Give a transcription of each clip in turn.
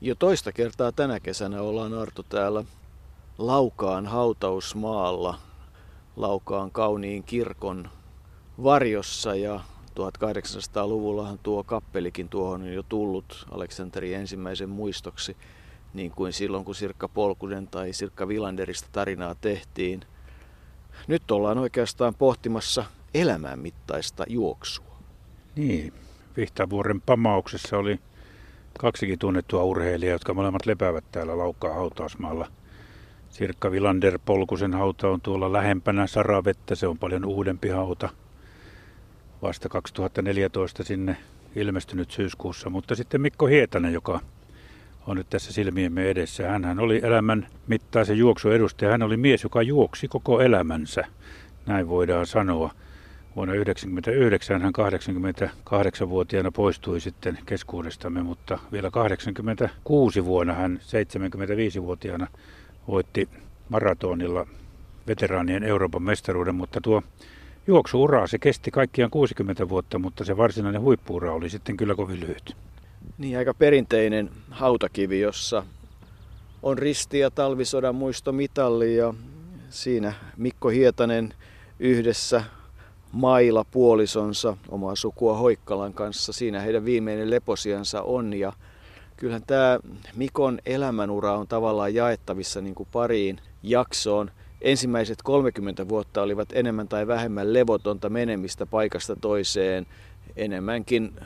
Jo toista kertaa tänä kesänä ollaan Arto täällä Laukaan hautausmaalla, Laukaan kauniin kirkon varjossa ja 1800-luvullahan tuo kappelikin tuohon on jo tullut Aleksanterin ensimmäisen muistoksi, niin kuin silloin kun Sirkka Polkunen tai Sirkka Vilanderista tarinaa tehtiin. Nyt ollaan oikeastaan pohtimassa elämän mittaista juoksua. Niin, Vihtavuoren pamauksessa oli kaksikin tunnettua urheilijaa, jotka molemmat lepäävät täällä Laukkaa hautausmaalla. Sirkka Vilander Polkusen hauta on tuolla lähempänä Saravettä, se on paljon uudempi hauta. Vasta 2014 sinne ilmestynyt syyskuussa, mutta sitten Mikko Hietanen, joka on nyt tässä silmiemme edessä. Hän oli elämän mittaisen juoksuedustaja. Hän oli mies, joka juoksi koko elämänsä, näin voidaan sanoa. Vuonna 1999 hän 88-vuotiaana poistui sitten keskuudestamme, mutta vielä 86 vuonna hän 75-vuotiaana voitti maratonilla veteraanien Euroopan mestaruuden, mutta tuo juoksuura, se kesti kaikkiaan 60 vuotta, mutta se varsinainen huippuura oli sitten kyllä kovin lyhyt. Niin, aika perinteinen hautakivi, jossa on risti ja talvisodan muistomitalli ja siinä Mikko Hietanen yhdessä Maila puolisonsa, omaa sukua Hoikkalan kanssa. Siinä heidän viimeinen leposiansa on ja kyllähän tämä Mikon elämänura on tavallaan jaettavissa niin kuin pariin jaksoon. Ensimmäiset 30 vuotta olivat enemmän tai vähemmän levotonta menemistä paikasta toiseen, enemmänkin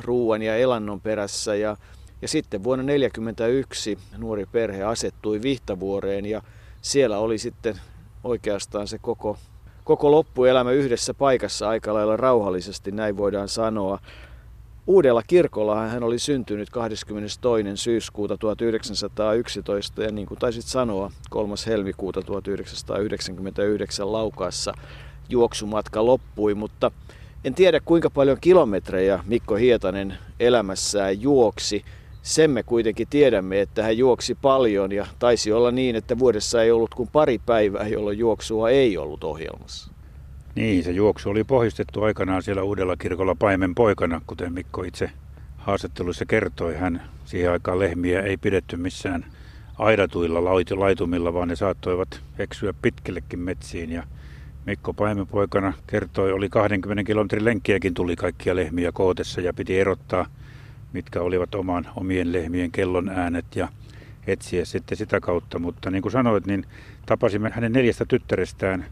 ruuan ja elannon perässä ja, ja sitten vuonna 1941 nuori perhe asettui Vihtavuoreen ja siellä oli sitten oikeastaan se koko koko loppuelämä yhdessä paikassa aika lailla rauhallisesti, näin voidaan sanoa. Uudella kirkolla hän oli syntynyt 22. syyskuuta 1911 ja niin kuin taisit sanoa, 3. helmikuuta 1999 Laukaassa juoksumatka loppui, mutta en tiedä kuinka paljon kilometrejä Mikko Hietanen elämässään juoksi. Sen me kuitenkin tiedämme, että hän juoksi paljon ja taisi olla niin, että vuodessa ei ollut kuin pari päivää, jolloin juoksua ei ollut ohjelmassa. Niin, se juoksu oli pohjistettu aikanaan siellä Uudella kirkolla paimen poikana, kuten Mikko itse haastatteluissa kertoi. Hän siihen aikaan lehmiä ei pidetty missään aidatuilla laitumilla, vaan ne saattoivat eksyä pitkillekin metsiin. Ja Mikko paimenpoikana kertoi, oli 20 kilometrin lenkkiäkin tuli kaikkia lehmiä kootessa ja piti erottaa – mitkä olivat oman, omien lehmien kellon äänet ja etsiä sitten sitä kautta. Mutta niin kuin sanoit, niin tapasimme hänen neljästä tyttärestään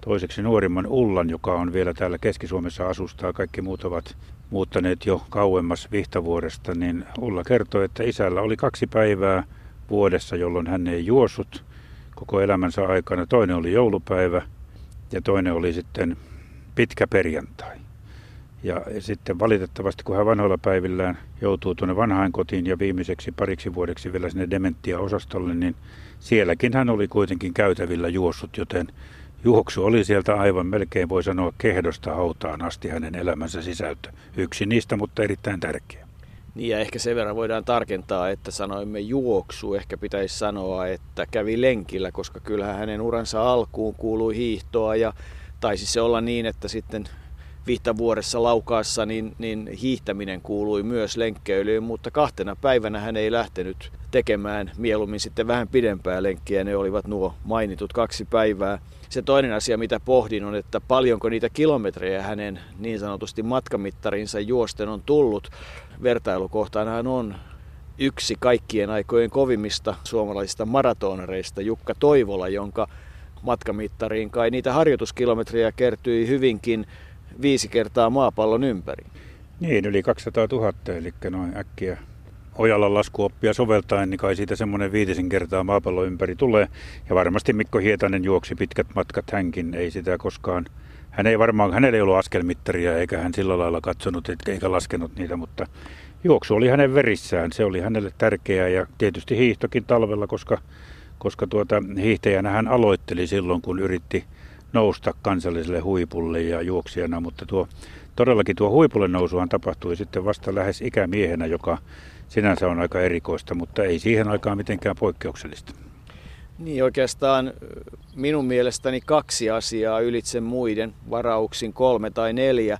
toiseksi nuorimman Ullan, joka on vielä täällä Keski-Suomessa asustaa. Kaikki muut ovat muuttaneet jo kauemmas Vihtavuoresta, niin Ulla kertoi, että isällä oli kaksi päivää vuodessa, jolloin hän ei juossut koko elämänsä aikana. Toinen oli joulupäivä ja toinen oli sitten pitkä perjantai. Ja sitten valitettavasti, kun hän vanhoilla päivillään joutuu tuonne vanhainkotiin ja viimeiseksi pariksi vuodeksi vielä sinne dementia-osastolle, niin sielläkin hän oli kuitenkin käytävillä juossut, joten juoksu oli sieltä aivan melkein voi sanoa kehdosta hautaan asti hänen elämänsä sisältö. Yksi niistä, mutta erittäin tärkeä. Niin ja ehkä sen verran voidaan tarkentaa, että sanoimme juoksu. Ehkä pitäisi sanoa, että kävi lenkillä, koska kyllähän hänen uransa alkuun kuului hiihtoa ja taisi se olla niin, että sitten Vihtavuoressa laukaassa, niin, niin hiihtäminen kuului myös lenkkeilyyn, mutta kahtena päivänä hän ei lähtenyt tekemään mieluummin sitten vähän pidempää lenkkiä. Ne olivat nuo mainitut kaksi päivää. Se toinen asia, mitä pohdin, on, että paljonko niitä kilometrejä hänen niin sanotusti matkamittarinsa juosten on tullut. Vertailukohtaanhan on yksi kaikkien aikojen kovimmista suomalaisista maratonareista, Jukka Toivola, jonka matkamittariin kai niitä harjoituskilometrejä kertyi hyvinkin viisi kertaa maapallon ympäri. Niin, yli 200 000, eli noin äkkiä ojalla laskuoppia soveltaen, niin kai siitä semmoinen viitisen kertaa maapallon ympäri tulee. Ja varmasti Mikko Hietanen juoksi pitkät matkat hänkin, ei sitä koskaan, hän ei varmaan, hänellä ei ollut askelmittaria eikä hän sillä lailla katsonut eikä laskenut niitä, mutta juoksu oli hänen verissään, se oli hänelle tärkeää ja tietysti hiihtokin talvella, koska, koska tuota, hiihtäjänä hän aloitteli silloin, kun yritti nousta kansalliselle huipulle ja juoksijana, mutta tuo, todellakin tuo huipulle nousuhan tapahtui sitten vasta lähes ikämiehenä, joka sinänsä on aika erikoista, mutta ei siihen aikaan mitenkään poikkeuksellista. Niin oikeastaan minun mielestäni kaksi asiaa ylitse muiden, varauksin kolme tai neljä.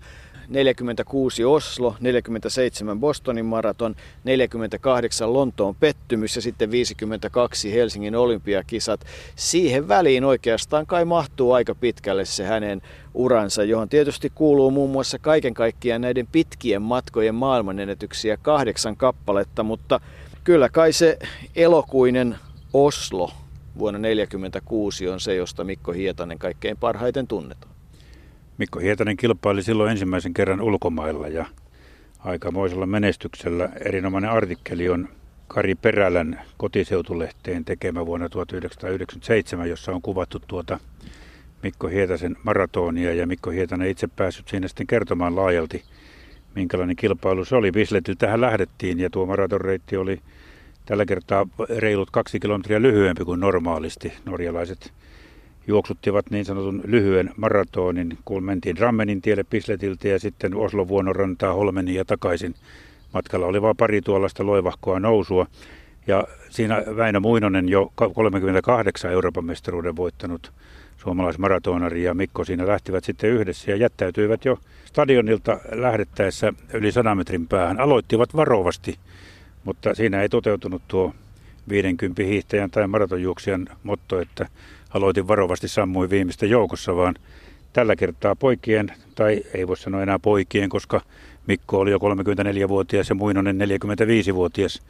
46 Oslo, 47 Bostonin maraton, 48 Lontoon pettymys ja sitten 52 Helsingin olympiakisat. Siihen väliin oikeastaan kai mahtuu aika pitkälle se hänen uransa, johon tietysti kuuluu muun muassa kaiken kaikkiaan näiden pitkien matkojen maailmanennätyksiä kahdeksan kappaletta, mutta kyllä kai se elokuinen Oslo vuonna 1946 on se, josta Mikko Hietanen kaikkein parhaiten tunnetaan. Mikko Hietanen kilpaili silloin ensimmäisen kerran ulkomailla ja aikamoisella menestyksellä. Erinomainen artikkeli on Kari Perälän kotiseutulehteen tekemä vuonna 1997, jossa on kuvattu tuota Mikko Hietasen maratonia ja Mikko Hietanen itse päässyt siinä sitten kertomaan laajalti, minkälainen kilpailu se oli. Bisletiltähän lähdettiin ja tuo maratonreitti oli tällä kertaa reilut kaksi kilometriä lyhyempi kuin normaalisti. Norjalaiset juoksuttivat niin sanotun lyhyen maratonin, kun mentiin Rammenin tielle Pisletiltä ja sitten Oslo vuonorantaa Holmenin ja takaisin. Matkalla oli vain pari tuollaista loivahkoa nousua. Ja siinä Väinö Muinonen jo 38 Euroopan mestaruuden voittanut suomalaismaratonari ja Mikko siinä lähtivät sitten yhdessä ja jättäytyivät jo stadionilta lähdettäessä yli 100 metrin päähän. Aloittivat varovasti, mutta siinä ei toteutunut tuo 50 hiihtäjän tai maratonjuoksijan motto, että aloitin varovasti sammuin viimeistä joukossa, vaan tällä kertaa poikien, tai ei voi sanoa enää poikien, koska Mikko oli jo 34-vuotias ja Muinonen 45-vuotias.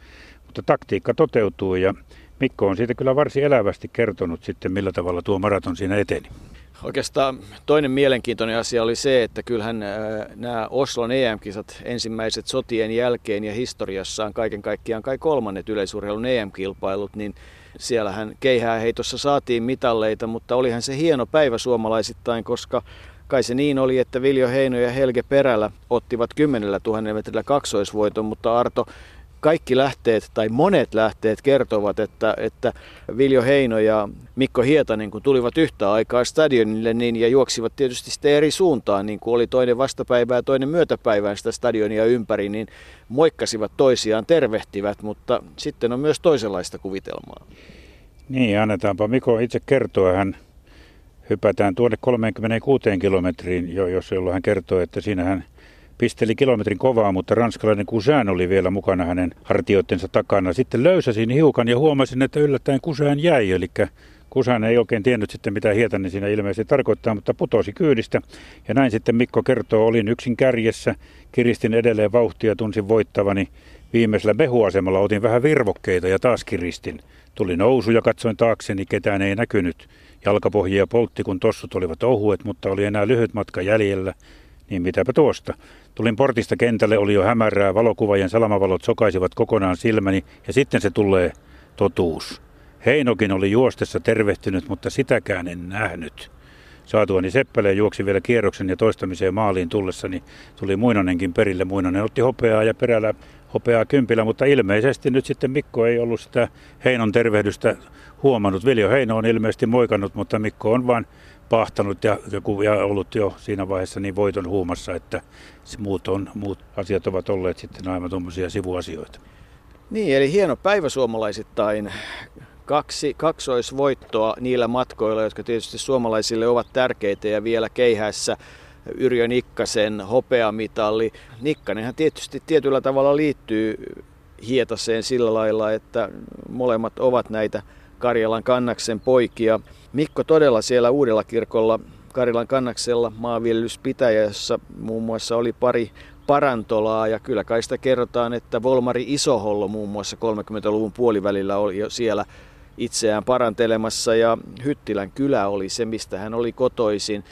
Mutta taktiikka toteutuu ja Mikko on siitä kyllä varsin elävästi kertonut sitten, millä tavalla tuo maraton siinä eteni. Oikeastaan toinen mielenkiintoinen asia oli se, että kyllähän nämä Oslon EM-kisat ensimmäiset sotien jälkeen ja historiassaan kaiken kaikkiaan kai kolmannet yleisurheilun EM-kilpailut, niin siellähän keihää heitossa saatiin mitalleita, mutta olihan se hieno päivä suomalaisittain, koska kai se niin oli, että Viljo Heino ja Helge Perälä ottivat 10 000 metrillä kaksoisvoiton, mutta Arto kaikki lähteet tai monet lähteet kertovat, että, että Viljo Heino ja Mikko Hietanen, kun tulivat yhtä aikaa stadionille niin, ja juoksivat tietysti sitten eri suuntaan, niin kuin oli toinen vastapäivää ja toinen myötäpäivää sitä stadionia ympäri, niin moikkasivat toisiaan, tervehtivät, mutta sitten on myös toisenlaista kuvitelmaa. Niin, annetaanpa Mikko itse kertoa. Hän hypätään tuonne 36 kilometriin, jo, jos jolloin hän kertoo, että siinä hän pisteli kilometrin kovaa, mutta ranskalainen Kusään oli vielä mukana hänen hartioittensa takana. Sitten löysäsin hiukan ja huomasin, että yllättäen Kusään jäi, eli Kusään ei oikein tiennyt sitten mitä Hietanen siinä ilmeisesti tarkoittaa, mutta putosi kyydistä. Ja näin sitten Mikko kertoo, olin yksin kärjessä, kiristin edelleen vauhtia, tunsin voittavani. Viimeisellä mehuasemalla otin vähän virvokkeita ja taas kiristin. Tuli nousu ja katsoin taakseni, ketään ei näkynyt. Jalkapohjia poltti, kun tossut olivat ohuet, mutta oli enää lyhyt matka jäljellä. Niin mitäpä tuosta. Tulin portista kentälle, oli jo hämärää, valokuvajan salamavalot sokaisivat kokonaan silmäni ja sitten se tulee totuus. Heinokin oli juostessa tervehtynyt, mutta sitäkään en nähnyt. Saatuani Seppäleen juoksi vielä kierroksen ja toistamiseen maaliin tullessani tuli Muinonenkin perille. Muinonen otti hopeaa ja perällä hopeaa kympillä, mutta ilmeisesti nyt sitten Mikko ei ollut sitä Heinon tervehdystä huomannut. Viljo Heino on ilmeisesti moikannut, mutta Mikko on vain pahtanut ja, ja ollut jo siinä vaiheessa niin voiton huumassa, että muut, on, muut asiat ovat olleet sitten aivan tuommoisia sivuasioita. Niin, eli hieno päivä suomalaisittain. Kaksi kaksoisvoittoa niillä matkoilla, jotka tietysti suomalaisille ovat tärkeitä ja vielä keihässä Yrjö Nikkasen hopeamitalli. Nikkanenhan tietysti tietyllä tavalla liittyy Hietaseen sillä lailla, että molemmat ovat näitä Karjalan kannaksen poikia. Mikko todella siellä Uudella kirkolla Karilan kannaksella maanviljelyspitäjä, jossa muun muassa oli pari parantolaa ja kyllä kai sitä kerrotaan, että Volmari Isohollo muun muassa 30-luvun puolivälillä oli jo siellä itseään parantelemassa ja Hyttilän kylä oli se, mistä hän oli kotoisin.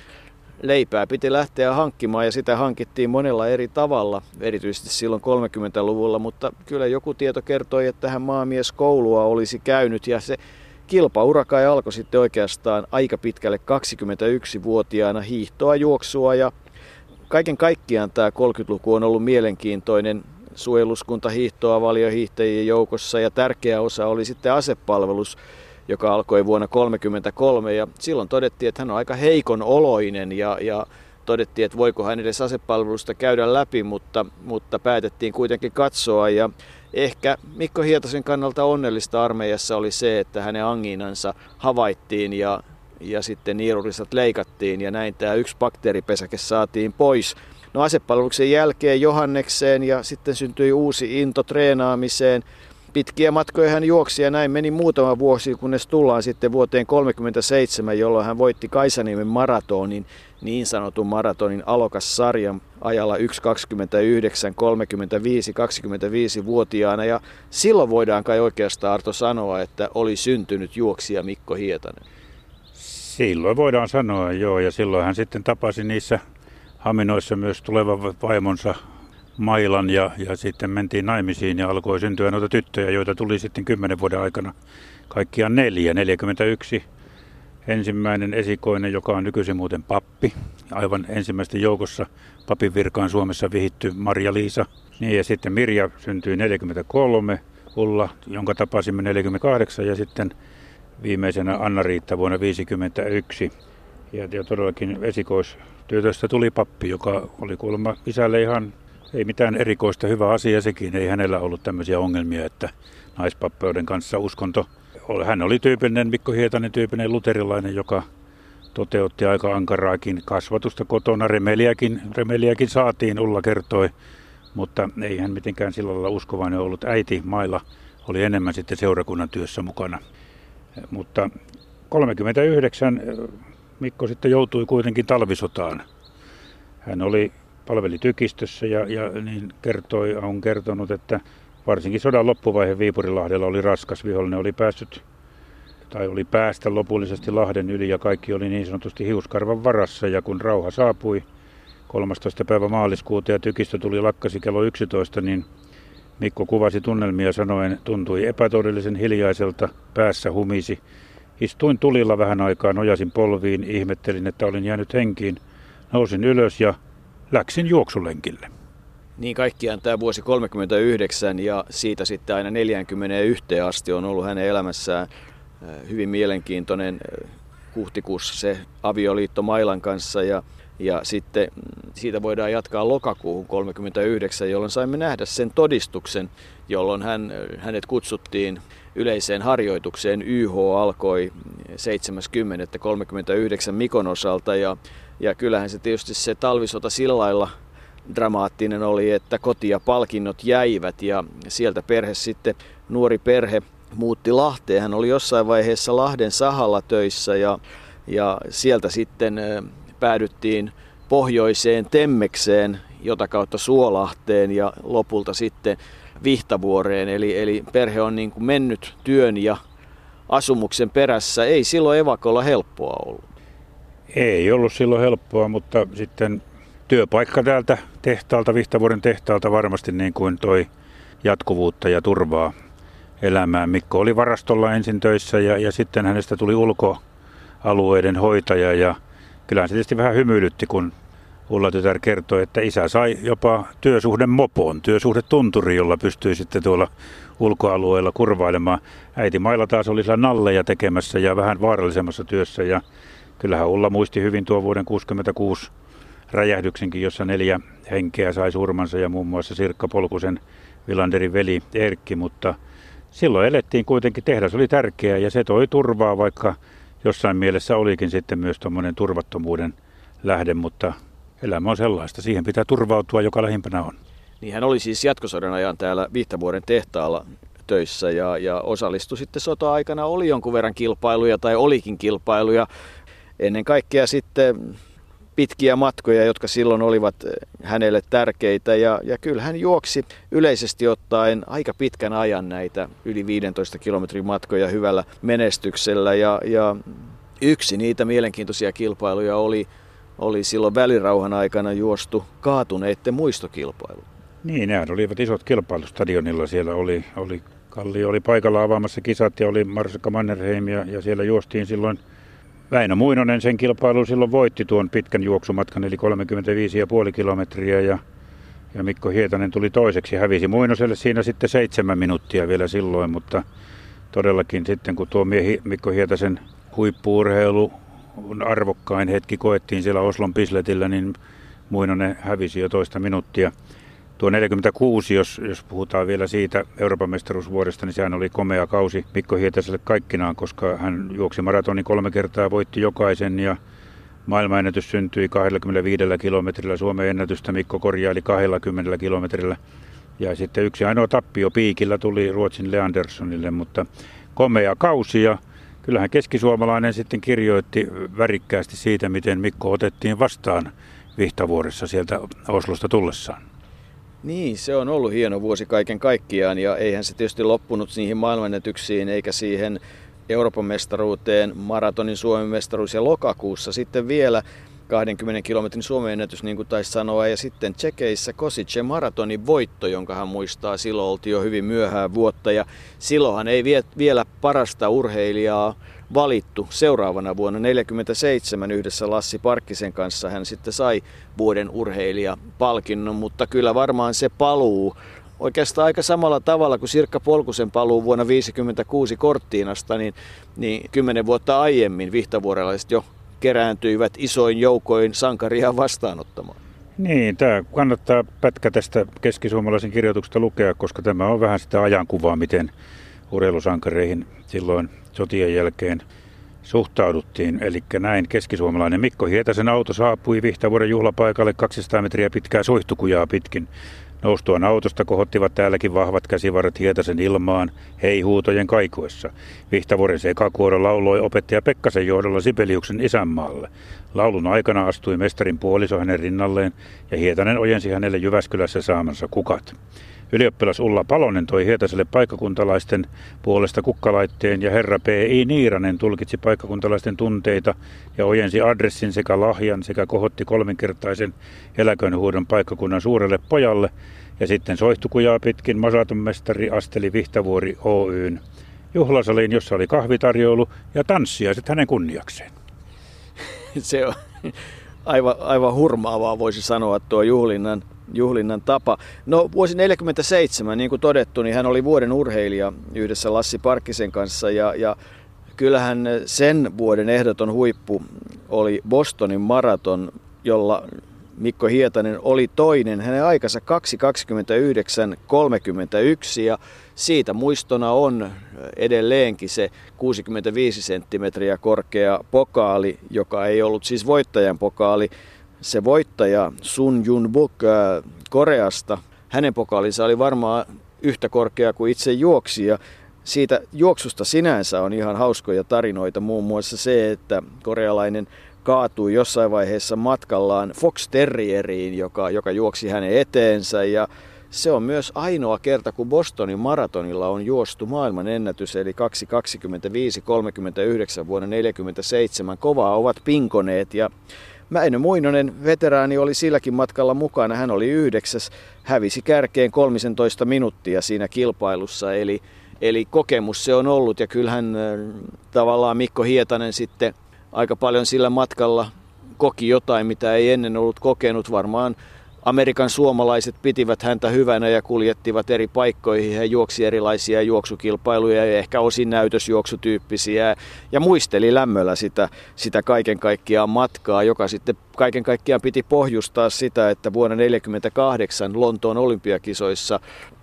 Leipää piti lähteä hankkimaan ja sitä hankittiin monella eri tavalla, erityisesti silloin 30-luvulla, mutta kyllä joku tieto kertoi, että hän maamieskoulua olisi käynyt ja se kilpaura kai alkoi sitten oikeastaan aika pitkälle 21-vuotiaana hiihtoa, juoksua ja kaiken kaikkiaan tämä 30-luku on ollut mielenkiintoinen suojeluskunta hiihtoa valiohiihtäjien joukossa ja tärkeä osa oli sitten asepalvelus, joka alkoi vuonna 1933 ja silloin todettiin, että hän on aika heikon oloinen ja, ja todettiin, että voiko hän edes asepalvelusta käydä läpi, mutta, mutta päätettiin kuitenkin katsoa ja ehkä Mikko Hietasen kannalta onnellista armeijassa oli se, että hänen angiinansa havaittiin ja, ja sitten niirurisat leikattiin ja näin tämä yksi bakteeripesäke saatiin pois. No asepalveluksen jälkeen Johannekseen ja sitten syntyi uusi into treenaamiseen. Pitkiä matkoja hän juoksi ja näin meni muutama vuosi, kunnes tullaan sitten vuoteen 1937, jolloin hän voitti Kaisaniemen maratonin, niin sanotun maratonin alokas-sarjan ajalla 1.29, 35, 25-vuotiaana. Ja silloin voidaan kai oikeastaan Arto sanoa, että oli syntynyt juoksija Mikko Hietanen. Silloin voidaan sanoa, joo. Ja silloin hän sitten tapasi niissä Haminoissa myös tulevan vaimonsa Mailan ja, ja sitten mentiin naimisiin ja alkoi syntyä noita tyttöjä, joita tuli sitten kymmenen vuoden aikana kaikkiaan neljä, 41 ensimmäinen esikoinen, joka on nykyisin muuten pappi. Aivan ensimmäisten joukossa papin virkaan Suomessa vihitty Marja-Liisa. Niin, ja sitten Mirja syntyi 43, Ulla, jonka tapasimme 48 ja sitten viimeisenä Anna-Riitta vuonna 51. Ja, ja todellakin esikoistyötöstä tuli pappi, joka oli kuulemma isälle ihan ei mitään erikoista, hyvä asia sekin. Ei hänellä ollut tämmöisiä ongelmia, että naispappeuden kanssa uskonto. Hän oli tyypillinen, Mikko Hietanen tyypillinen luterilainen, joka toteutti aika ankaraakin kasvatusta kotona. Remeliäkin, remeliäkin saatiin, Ulla kertoi, mutta ei hän mitenkään sillä lailla uskovainen ollut. Äiti Mailla oli enemmän sitten seurakunnan työssä mukana. Mutta 39 Mikko sitten joutui kuitenkin talvisotaan. Hän oli palveli tykistössä ja, ja niin kertoi, on kertonut, että varsinkin sodan loppuvaihe Viipurilahdella oli raskas. Vihollinen oli päässyt tai oli päästä lopullisesti Lahden yli ja kaikki oli niin sanotusti hiuskarvan varassa. Ja kun rauha saapui 13. päivä maaliskuuta ja tykistö tuli lakkasi kello 11, niin Mikko kuvasi tunnelmia sanoen, tuntui epätodellisen hiljaiselta, päässä humisi. Istuin tulilla vähän aikaa, nojasin polviin, ihmettelin, että olin jäänyt henkiin. Nousin ylös ja läksin juoksulenkille. Niin kaikkiaan tämä vuosi 39 ja siitä sitten aina 41 asti on ollut hänen elämässään äh, hyvin mielenkiintoinen äh, huhtikuussa se avioliitto Mailan kanssa ja, ja sitten mm, siitä voidaan jatkaa lokakuuhun 39, jolloin saimme nähdä sen todistuksen, jolloin hän, äh, hänet kutsuttiin yleiseen harjoitukseen. YH alkoi 70.39 Mikon osalta ja ja kyllähän se tietysti se talvisota sillä lailla dramaattinen oli, että koti ja palkinnot jäivät ja sieltä perhe sitten, nuori perhe muutti Lahteen. Hän oli jossain vaiheessa Lahden sahalla töissä ja, ja sieltä sitten päädyttiin pohjoiseen Temmekseen, jota kautta Suolahteen ja lopulta sitten Vihtavuoreen. Eli, eli perhe on niin kuin mennyt työn ja asumuksen perässä. Ei silloin evakolla helppoa ollut. Ei ollut silloin helppoa, mutta sitten työpaikka täältä tehtaalta, Vihtavuoren tehtaalta varmasti niin kuin toi jatkuvuutta ja turvaa elämään. Mikko oli varastolla ensin töissä ja, ja sitten hänestä tuli ulkoalueiden hoitaja ja kyllähän se tietysti vähän hymyilytti, kun Ulla tytär kertoi, että isä sai jopa työsuhden mopoon, työsuhdetunturi, jolla pystyi sitten tuolla ulkoalueella kurvailemaan. Äiti Mailla taas oli siellä nalleja tekemässä ja vähän vaarallisemmassa työssä ja Kyllähän Ulla muisti hyvin tuo vuoden 66 räjähdyksenkin, jossa neljä henkeä sai surmansa ja muun muassa Sirkka Polkusen Vilanderin veli Erkki, mutta silloin elettiin kuitenkin, tehdas oli tärkeä ja se toi turvaa, vaikka jossain mielessä olikin sitten myös tuommoinen turvattomuuden lähde, mutta elämä on sellaista. Siihen pitää turvautua, joka lähimpänä on. Niin hän oli siis jatkosodan ajan täällä Vihtavuoren tehtaalla töissä ja, ja osallistui sitten sota-aikana. Oli jonkun verran kilpailuja tai olikin kilpailuja ennen kaikkea sitten pitkiä matkoja, jotka silloin olivat hänelle tärkeitä. Ja, ja kyllä hän juoksi yleisesti ottaen aika pitkän ajan näitä yli 15 kilometrin matkoja hyvällä menestyksellä. Ja, ja yksi niitä mielenkiintoisia kilpailuja oli, oli silloin välirauhan aikana juostu kaatuneiden muistokilpailu. Niin, nämä olivat isot kilpailut stadionilla. Siellä oli, oli Kalli oli paikalla avaamassa kisat ja oli Marsikka Mannerheim ja, ja siellä juostiin silloin – Väinö Muinonen sen kilpailun silloin voitti tuon pitkän juoksumatkan, eli 35,5 kilometriä, ja, ja Mikko Hietanen tuli toiseksi. Hävisi Muinoselle siinä sitten seitsemän minuuttia vielä silloin, mutta todellakin sitten kun tuo miehi, Mikko Hietasen huippuurheilu arvokkain hetki koettiin siellä Oslon Pisletillä, niin Muinonen hävisi jo toista minuuttia. Tuo 46, jos, jos puhutaan vielä siitä Euroopan mestaruusvuodesta, niin sehän oli komea kausi Mikko Hietaselle kaikkinaan, koska hän juoksi maratonin kolme kertaa, voitti jokaisen ja Maailmanennätys syntyi 25 kilometrillä, Suomen ennätystä Mikko korjaili 20 kilometrillä. Ja sitten yksi ainoa tappio piikillä tuli Ruotsin Leanderssonille, mutta komea kausi ja kyllähän keskisuomalainen sitten kirjoitti värikkäästi siitä, miten Mikko otettiin vastaan Vihtavuoressa sieltä Oslosta tullessaan. Niin, se on ollut hieno vuosi kaiken kaikkiaan ja eihän se tietysti loppunut niihin maailmannetyksiin eikä siihen Euroopan mestaruuteen, maratonin Suomen mestaruus ja lokakuussa sitten vielä 20 kilometrin Suomen ennätys, niin kuin taisi sanoa, ja sitten Tsekeissä Kosice maratonin voitto, jonka hän muistaa, silloin oltiin jo hyvin myöhään vuotta, ja silloinhan ei vielä parasta urheilijaa valittu. Seuraavana vuonna 1947 yhdessä Lassi Parkkisen kanssa hän sitten sai vuoden urheilijapalkinnon, mutta kyllä varmaan se paluu oikeastaan aika samalla tavalla kuin Sirkka Polkusen paluu vuonna 1956 Korttiinasta, niin, niin kymmenen vuotta aiemmin vihtavuorelaiset jo kerääntyivät isoin joukoin sankaria vastaanottamaan. Niin, tämä kannattaa pätkä tästä keskisuomalaisen kirjoituksesta lukea, koska tämä on vähän sitä ajankuvaa, miten urheilusankareihin silloin sotien jälkeen suhtauduttiin. Eli näin keskisuomalainen Mikko Hietasen auto saapui Vihtavuoren juhlapaikalle 200 metriä pitkää soihtukujaa pitkin. Noustuaan autosta kohottivat täälläkin vahvat käsivarret Hietasen ilmaan, hei huutojen kaikuessa. Vihtavuoren sekakuoro lauloi opettaja Pekkasen johdolla Sibeliuksen isänmaalle. Laulun aikana astui mestarin puoliso hänen rinnalleen ja Hietanen ojensi hänelle Jyväskylässä saamansa kukat. Ylioppilas Ulla Palonen toi Hietaselle paikkakuntalaisten puolesta kukkalaitteen ja herra P.I. Niiranen tulkitsi paikkakuntalaisten tunteita ja ojensi adressin sekä lahjan sekä kohotti kolminkertaisen eläkönhuudon paikkakunnan suurelle pojalle ja sitten soihtukujaa pitkin masatonmestari Asteli Vihtavuori Oyn juhlasaliin, jossa oli kahvitarjoulu ja tanssiaiset hänen kunniakseen. Se on aivan, aivan hurmaavaa voisi sanoa tuo juhlinnan juhlinnan tapa. No vuosi 1947, niin kuin todettu, niin hän oli vuoden urheilija yhdessä Lassi Parkkisen kanssa ja, ja kyllähän sen vuoden ehdoton huippu oli Bostonin maraton, jolla Mikko Hietanen oli toinen. Hänen aikansa 2.29.31 ja siitä muistona on edelleenkin se 65 senttimetriä korkea pokaali, joka ei ollut siis voittajan pokaali, se voittaja Sun Jun Buk äh, Koreasta, hänen pokaalinsa oli varmaan yhtä korkea kuin itse juoksija. Siitä juoksusta sinänsä on ihan hauskoja tarinoita, muun muassa se, että korealainen kaatui jossain vaiheessa matkallaan Fox Terrieriin, joka, joka juoksi hänen eteensä ja se on myös ainoa kerta, kun Bostonin maratonilla on juostu maailman ennätys, eli 2.25.39 vuonna 1947. Kovaa ovat pinkoneet ja Mäinö Muinonen, veteraani, oli silläkin matkalla mukana. Hän oli yhdeksäs, hävisi kärkeen 13 minuuttia siinä kilpailussa. Eli, eli kokemus se on ollut ja kyllähän tavallaan Mikko Hietanen sitten aika paljon sillä matkalla koki jotain, mitä ei ennen ollut kokenut. Varmaan Amerikan suomalaiset pitivät häntä hyvänä ja kuljettivat eri paikkoihin. He juoksi erilaisia juoksukilpailuja ja ehkä osin näytösjuoksutyyppisiä ja muisteli lämmöllä sitä, sitä kaiken kaikkiaan matkaa, joka sitten kaiken kaikkiaan piti pohjustaa sitä, että vuonna 1948 Lontoon olympiakisoissa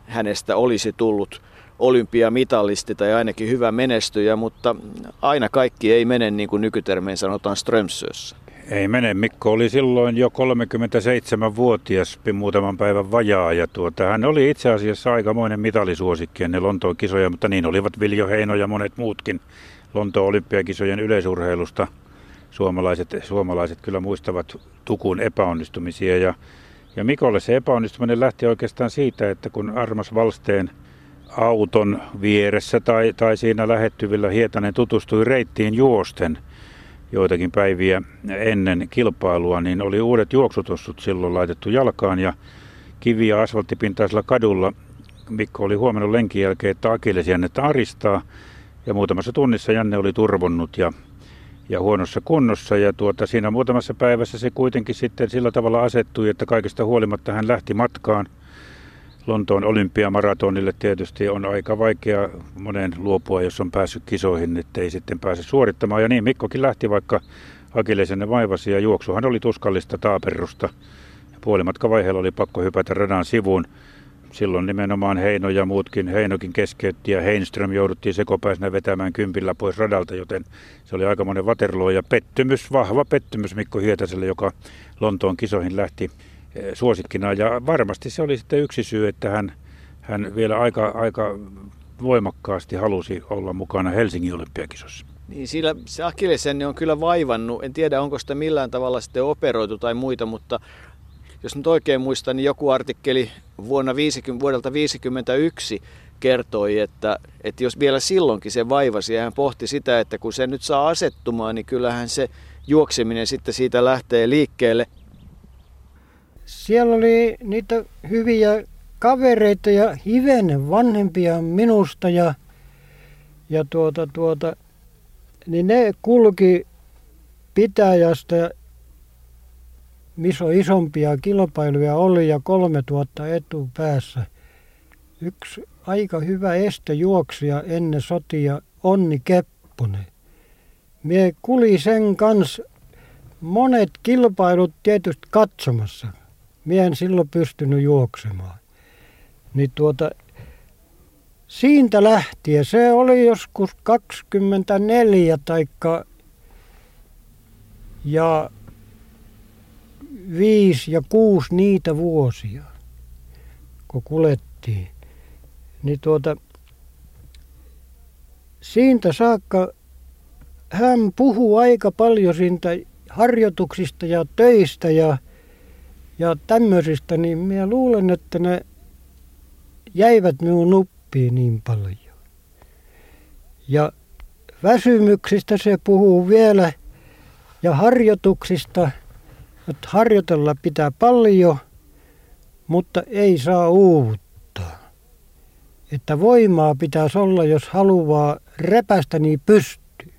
hänestä olisi tullut olympiamitalisti tai ainakin hyvä menestyjä, mutta aina kaikki ei mene niin kuin nykytermein sanotaan Strömsössä. Ei mene. Mikko oli silloin jo 37-vuotias, muutaman päivän vajaa. Ja tuota, hän oli itse asiassa aikamoinen mitalisuosikki ennen Lontoon kisoja, mutta niin olivat Viljo Heino ja monet muutkin Lontoon olympiakisojen yleisurheilusta. Suomalaiset, suomalaiset kyllä muistavat Tukun epäonnistumisia. Ja, ja Mikolle se epäonnistuminen lähti oikeastaan siitä, että kun Armas Valsteen auton vieressä tai, tai siinä lähettyvillä. Hietanen tutustui reittiin juosten – joitakin päiviä ennen kilpailua, niin oli uudet juoksutossut silloin laitettu jalkaan ja kivi- ja asfalttipintaisella kadulla. Mikko oli huomannut lenkin jälkeen, että Akilles Jannetta aristaa ja muutamassa tunnissa Janne oli turvonnut ja, ja huonossa kunnossa. Ja tuota, siinä muutamassa päivässä se kuitenkin sitten sillä tavalla asettui, että kaikesta huolimatta hän lähti matkaan – Lontoon olympiamaratonille tietysti on aika vaikea monen luopua, jos on päässyt kisoihin, ettei sitten pääse suorittamaan. Ja niin Mikkokin lähti, vaikka Akilesenne vaivasi ja juoksuhan oli tuskallista taaperrusta. Puolimatkavaiheella oli pakko hypätä radan sivuun. silloin nimenomaan Heino ja muutkin, Heinokin keskeytti ja Heinström jouduttiin sekopäisenä vetämään kympillä pois radalta, joten se oli aikamoinen Waterloo ja pettymys, vahva pettymys Mikko Hietaselle, joka Lontoon kisoihin lähti suosikkina ja varmasti se oli sitten yksi syy, että hän, hän vielä aika, aika voimakkaasti halusi olla mukana Helsingin olympiakisossa. Niin, sillä se Akillesenne on kyllä vaivannut. En tiedä, onko sitä millään tavalla sitten operoitu tai muita, mutta jos nyt oikein muistan, niin joku artikkeli vuonna 50, vuodelta 1951 kertoi, että, että jos vielä silloinkin se vaivasi ja hän pohti sitä, että kun se nyt saa asettumaan, niin kyllähän se juokseminen sitten siitä lähtee liikkeelle. Siellä oli niitä hyviä kavereita ja hivenen vanhempia minusta ja, ja tuota, tuota, niin ne kulki pitäjästä, missä isompia kilpailuja oli ja 3000 etupäässä. Yksi aika hyvä estejuoksija ennen sotia, Onni Kepponen. Mie kuli sen kanssa monet kilpailut tietysti katsomassa. Mie en silloin pystynyt juoksemaan. Niin tuota, siitä lähtien, se oli joskus 24 taikka ja viisi ja kuusi niitä vuosia, kun kulettiin. Niin tuota, siitä saakka hän puhuu aika paljon siitä harjoituksista ja töistä ja, ja tämmöisistä, niin minä luulen, että ne jäivät minun nuppiin niin paljon. Ja väsymyksistä se puhuu vielä ja harjoituksista, että harjoitella pitää paljon, mutta ei saa uuvuttaa. Että voimaa pitäisi olla, jos haluaa repästä, niin pystyy.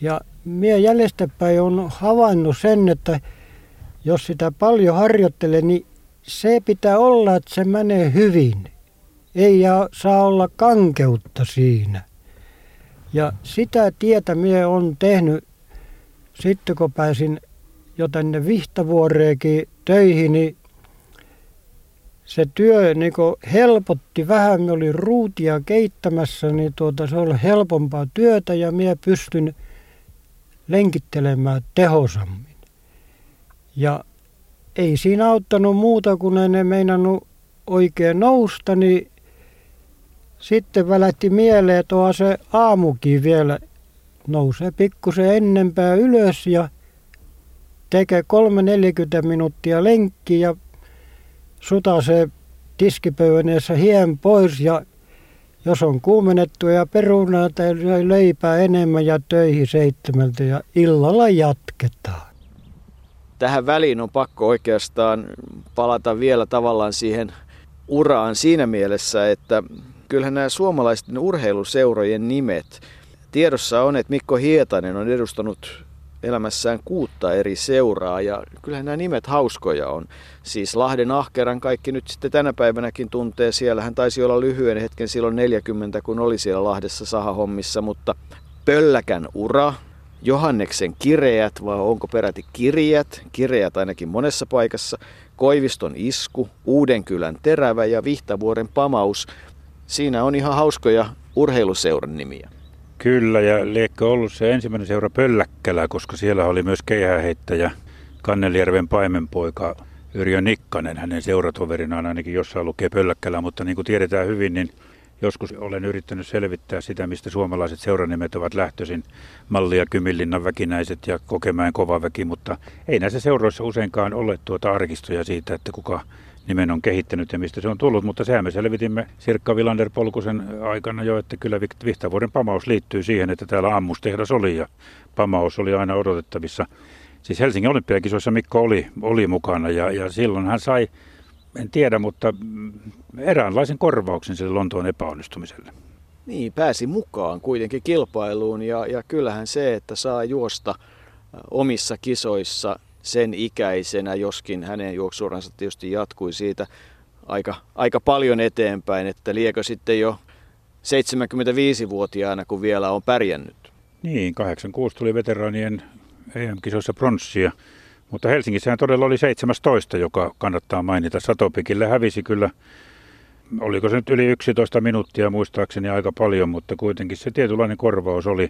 Ja minä jäljestäpäin on havainnut sen, että jos sitä paljon harjoittelee, niin se pitää olla, että se menee hyvin. Ei saa olla kankeutta siinä. Ja sitä tietä minä on tehnyt sitten kun pääsin jo tänne Vihtavuoreenkin töihin, niin se työ niin helpotti vähän. Me oli ruutia keittämässä, niin tuota, se oli helpompaa työtä ja minä pystyn lenkittelemään tehosammin. Ja ei siinä auttanut muuta, kun en ne meinannut oikein nousta, niin sitten välätti mieleen, että se aamukin vielä. Nousee pikkusen ennempää ylös ja tekee 3-40 minuuttia lenkki ja sutasee tiskipöydässä hien pois ja jos on kuumennettu ja perunaa tai leipää enemmän ja töihin seitsemältä ja illalla jatketaan tähän väliin on pakko oikeastaan palata vielä tavallaan siihen uraan siinä mielessä, että kyllähän nämä suomalaisten urheiluseurojen nimet, tiedossa on, että Mikko Hietanen on edustanut elämässään kuutta eri seuraa ja kyllähän nämä nimet hauskoja on. Siis Lahden Ahkeran kaikki nyt sitten tänä päivänäkin tuntee. Siellä hän taisi olla lyhyen hetken silloin 40, kun oli siellä Lahdessa sahahommissa, mutta Pölläkän ura, Johanneksen kireät, vai onko peräti kirjät, kireät ainakin monessa paikassa, Koiviston isku, Uudenkylän terävä ja Vihtavuoren pamaus. Siinä on ihan hauskoja urheiluseuran nimiä. Kyllä, ja liekö ollut se ensimmäinen seura Pölläkkälä, koska siellä oli myös keihäheittäjä Kannelijärven paimenpoika Yrjö Nikkanen. Hänen seuratoverinaan ainakin jossain lukee Pölläkkälä, mutta niin kuin tiedetään hyvin, niin Joskus olen yrittänyt selvittää sitä, mistä suomalaiset seuranimet ovat lähtöisin. Malli ja Kymillinnan väkinäiset ja Kokemäen kova väki, mutta ei näissä seuroissa useinkaan ole tuota arkistoja siitä, että kuka nimen on kehittänyt ja mistä se on tullut, mutta sehän me selvitimme Sirkka Vilander Polkusen aikana jo, että kyllä Vihtavuoden pamaus liittyy siihen, että täällä ammustehdas oli ja pamaus oli aina odotettavissa. Siis Helsingin olympiakisoissa Mikko oli, oli mukana ja, ja silloin hän sai en tiedä, mutta eräänlaisen korvauksen sille Lontoon epäonnistumiselle. Niin, pääsi mukaan kuitenkin kilpailuun ja, ja kyllähän se, että saa juosta omissa kisoissa sen ikäisenä, joskin hänen juoksuuransa tietysti jatkui siitä aika, aika paljon eteenpäin, että liekö sitten jo 75-vuotiaana, kun vielä on pärjännyt. Niin, 86 tuli veteraanien EM-kisoissa pronssia Mutta Helsingissähän todella oli 17, joka kannattaa mainita. Satopikille hävisi kyllä, oliko se nyt yli 11 minuuttia muistaakseni aika paljon, mutta kuitenkin se tietynlainen korvaus oli.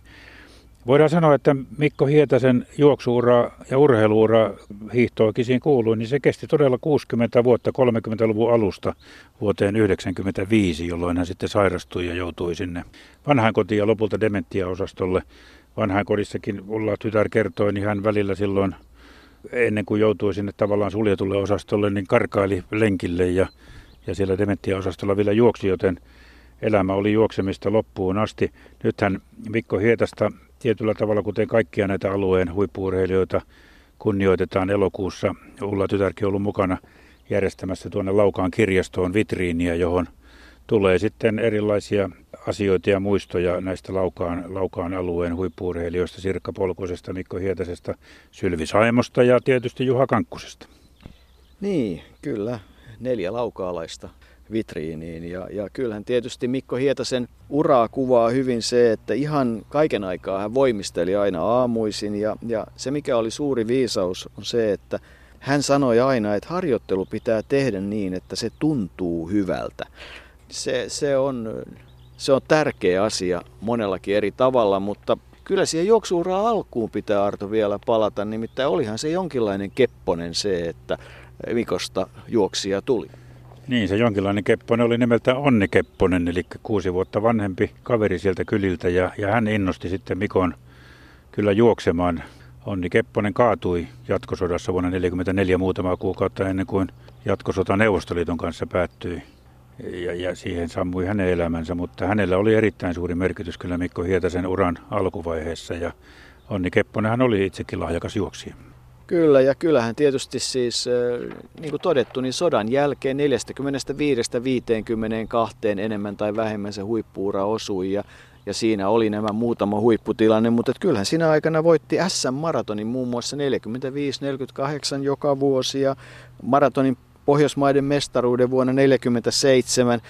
Voidaan sanoa, että Mikko Hietasen juoksuura ja urheiluura hiihtoakisiin kuului, niin se kesti todella 60 vuotta 30-luvun alusta vuoteen 1995, jolloin hän sitten sairastui ja joutui sinne vanhainkotiin ja lopulta dementiaosastolle. Vanhainkodissakin Ulla tytär kertoi, niin hän välillä silloin ennen kuin joutui sinne tavallaan suljetulle osastolle, niin karkaili lenkille ja, ja siellä dementiaosastolla vielä juoksi, joten elämä oli juoksemista loppuun asti. Nythän Mikko Hietasta tietyllä tavalla, kuten kaikkia näitä alueen huippuurheilijoita, kunnioitetaan elokuussa. Ulla tytärkin on ollut mukana järjestämässä tuonne Laukaan kirjastoon vitriiniä, johon tulee sitten erilaisia asioita ja muistoja näistä Laukaan, Laukaan alueen huippuurheilijoista, Sirkka Polkosesta, Mikko Hietasesta, Sylvi Saimosta ja tietysti Juha Kankkusesta. Niin, kyllä. Neljä laukaalaista vitriiniin. Ja, ja kyllähän tietysti Mikko Hietasen uraa kuvaa hyvin se, että ihan kaiken aikaa hän voimisteli aina aamuisin. Ja, ja se mikä oli suuri viisaus on se, että hän sanoi aina, että harjoittelu pitää tehdä niin, että se tuntuu hyvältä. Se, se, on, se on tärkeä asia monellakin eri tavalla, mutta kyllä siihen juoksuuraa alkuun pitää Arto vielä palata. Nimittäin olihan se jonkinlainen kepponen se, että Mikosta juoksia tuli. Niin, se jonkinlainen Kepponen oli nimeltä Onni Kepponen, eli kuusi vuotta vanhempi kaveri sieltä kyliltä, ja, ja hän innosti sitten Mikon kyllä juoksemaan. Onni Kepponen kaatui jatkosodassa vuonna 1944 muutamaa kuukautta ennen kuin jatkosota Neuvostoliiton kanssa päättyi. Ja, ja siihen sammui hänen elämänsä, mutta hänellä oli erittäin suuri merkitys kyllä Mikko Hietasen uran alkuvaiheessa. Ja Onni Kepponenhan oli itsekin lahjakas juoksija. Kyllä, ja kyllähän tietysti siis, niin kuin todettu, niin sodan jälkeen 45-52 enemmän tai vähemmän se huippuura osui, ja, ja siinä oli nämä muutama huipputilanne, mutta kyllähän siinä aikana voitti SM-maratonin muun muassa 45-48 joka vuosi, ja maratonin Pohjoismaiden mestaruuden vuonna 1947.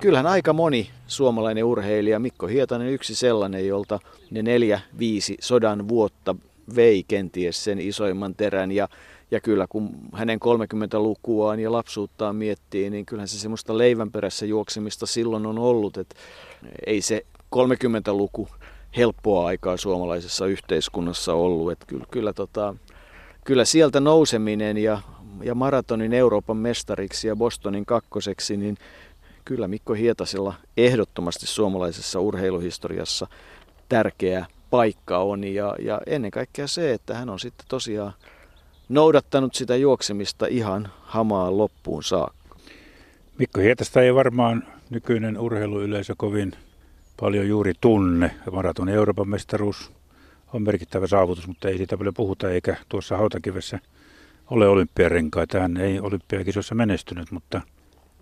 Kyllähän aika moni suomalainen urheilija, Mikko Hietanen yksi sellainen, jolta ne neljä, viisi sodan vuotta vei kenties sen isoimman terän ja, ja kyllä kun hänen 30-lukuaan ja lapsuuttaan miettii, niin kyllähän se semmoista leivänperässä juoksemista silloin on ollut, että ei se 30-luku helppoa aikaa suomalaisessa yhteiskunnassa ollut, että kyllä, kyllä, tota, kyllä sieltä nouseminen ja, ja maratonin Euroopan mestariksi ja Bostonin kakkoseksi, niin kyllä Mikko Hietasella ehdottomasti suomalaisessa urheiluhistoriassa tärkeä paikka on ja, ja ennen kaikkea se, että hän on sitten tosiaan noudattanut sitä juoksemista ihan hamaan loppuun saakka. Mikko Hietasta ei varmaan nykyinen urheiluyleisö kovin paljon juuri tunne. Maraton Euroopan mestaruus on merkittävä saavutus, mutta ei siitä paljon puhuta, eikä tuossa hautakivessä ole olympiarenkaita. Hän ei olympiakisossa menestynyt, mutta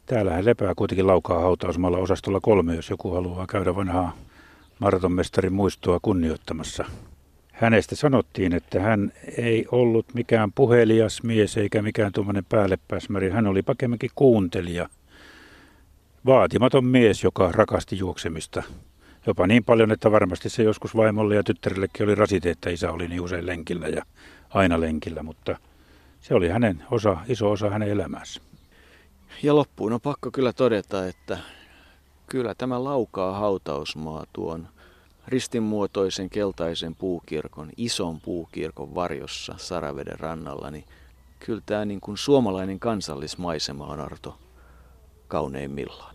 täällä hän lepää kuitenkin laukaa hautausmalla osastolla kolme, jos joku haluaa käydä vanhaa maratonmestarin muistoa kunnioittamassa. Hänestä sanottiin, että hän ei ollut mikään puhelias mies eikä mikään tuommoinen päällepäsmäri. Hän oli pakemminkin kuuntelija. Vaatimaton mies, joka rakasti juoksemista. Jopa niin paljon, että varmasti se joskus vaimolle ja tyttärellekin oli rasite, että isä oli niin usein lenkillä ja aina lenkillä, mutta se oli hänen osa, iso osa hänen elämänsä. Ja loppuun on pakko kyllä todeta, että Kyllä tämä laukaa hautausmaa tuon ristinmuotoisen keltaisen puukirkon, ison puukirkon varjossa Saraveden rannalla, niin kyllä tämä niin kuin suomalainen kansallismaisema on Arto kauneimmillaan.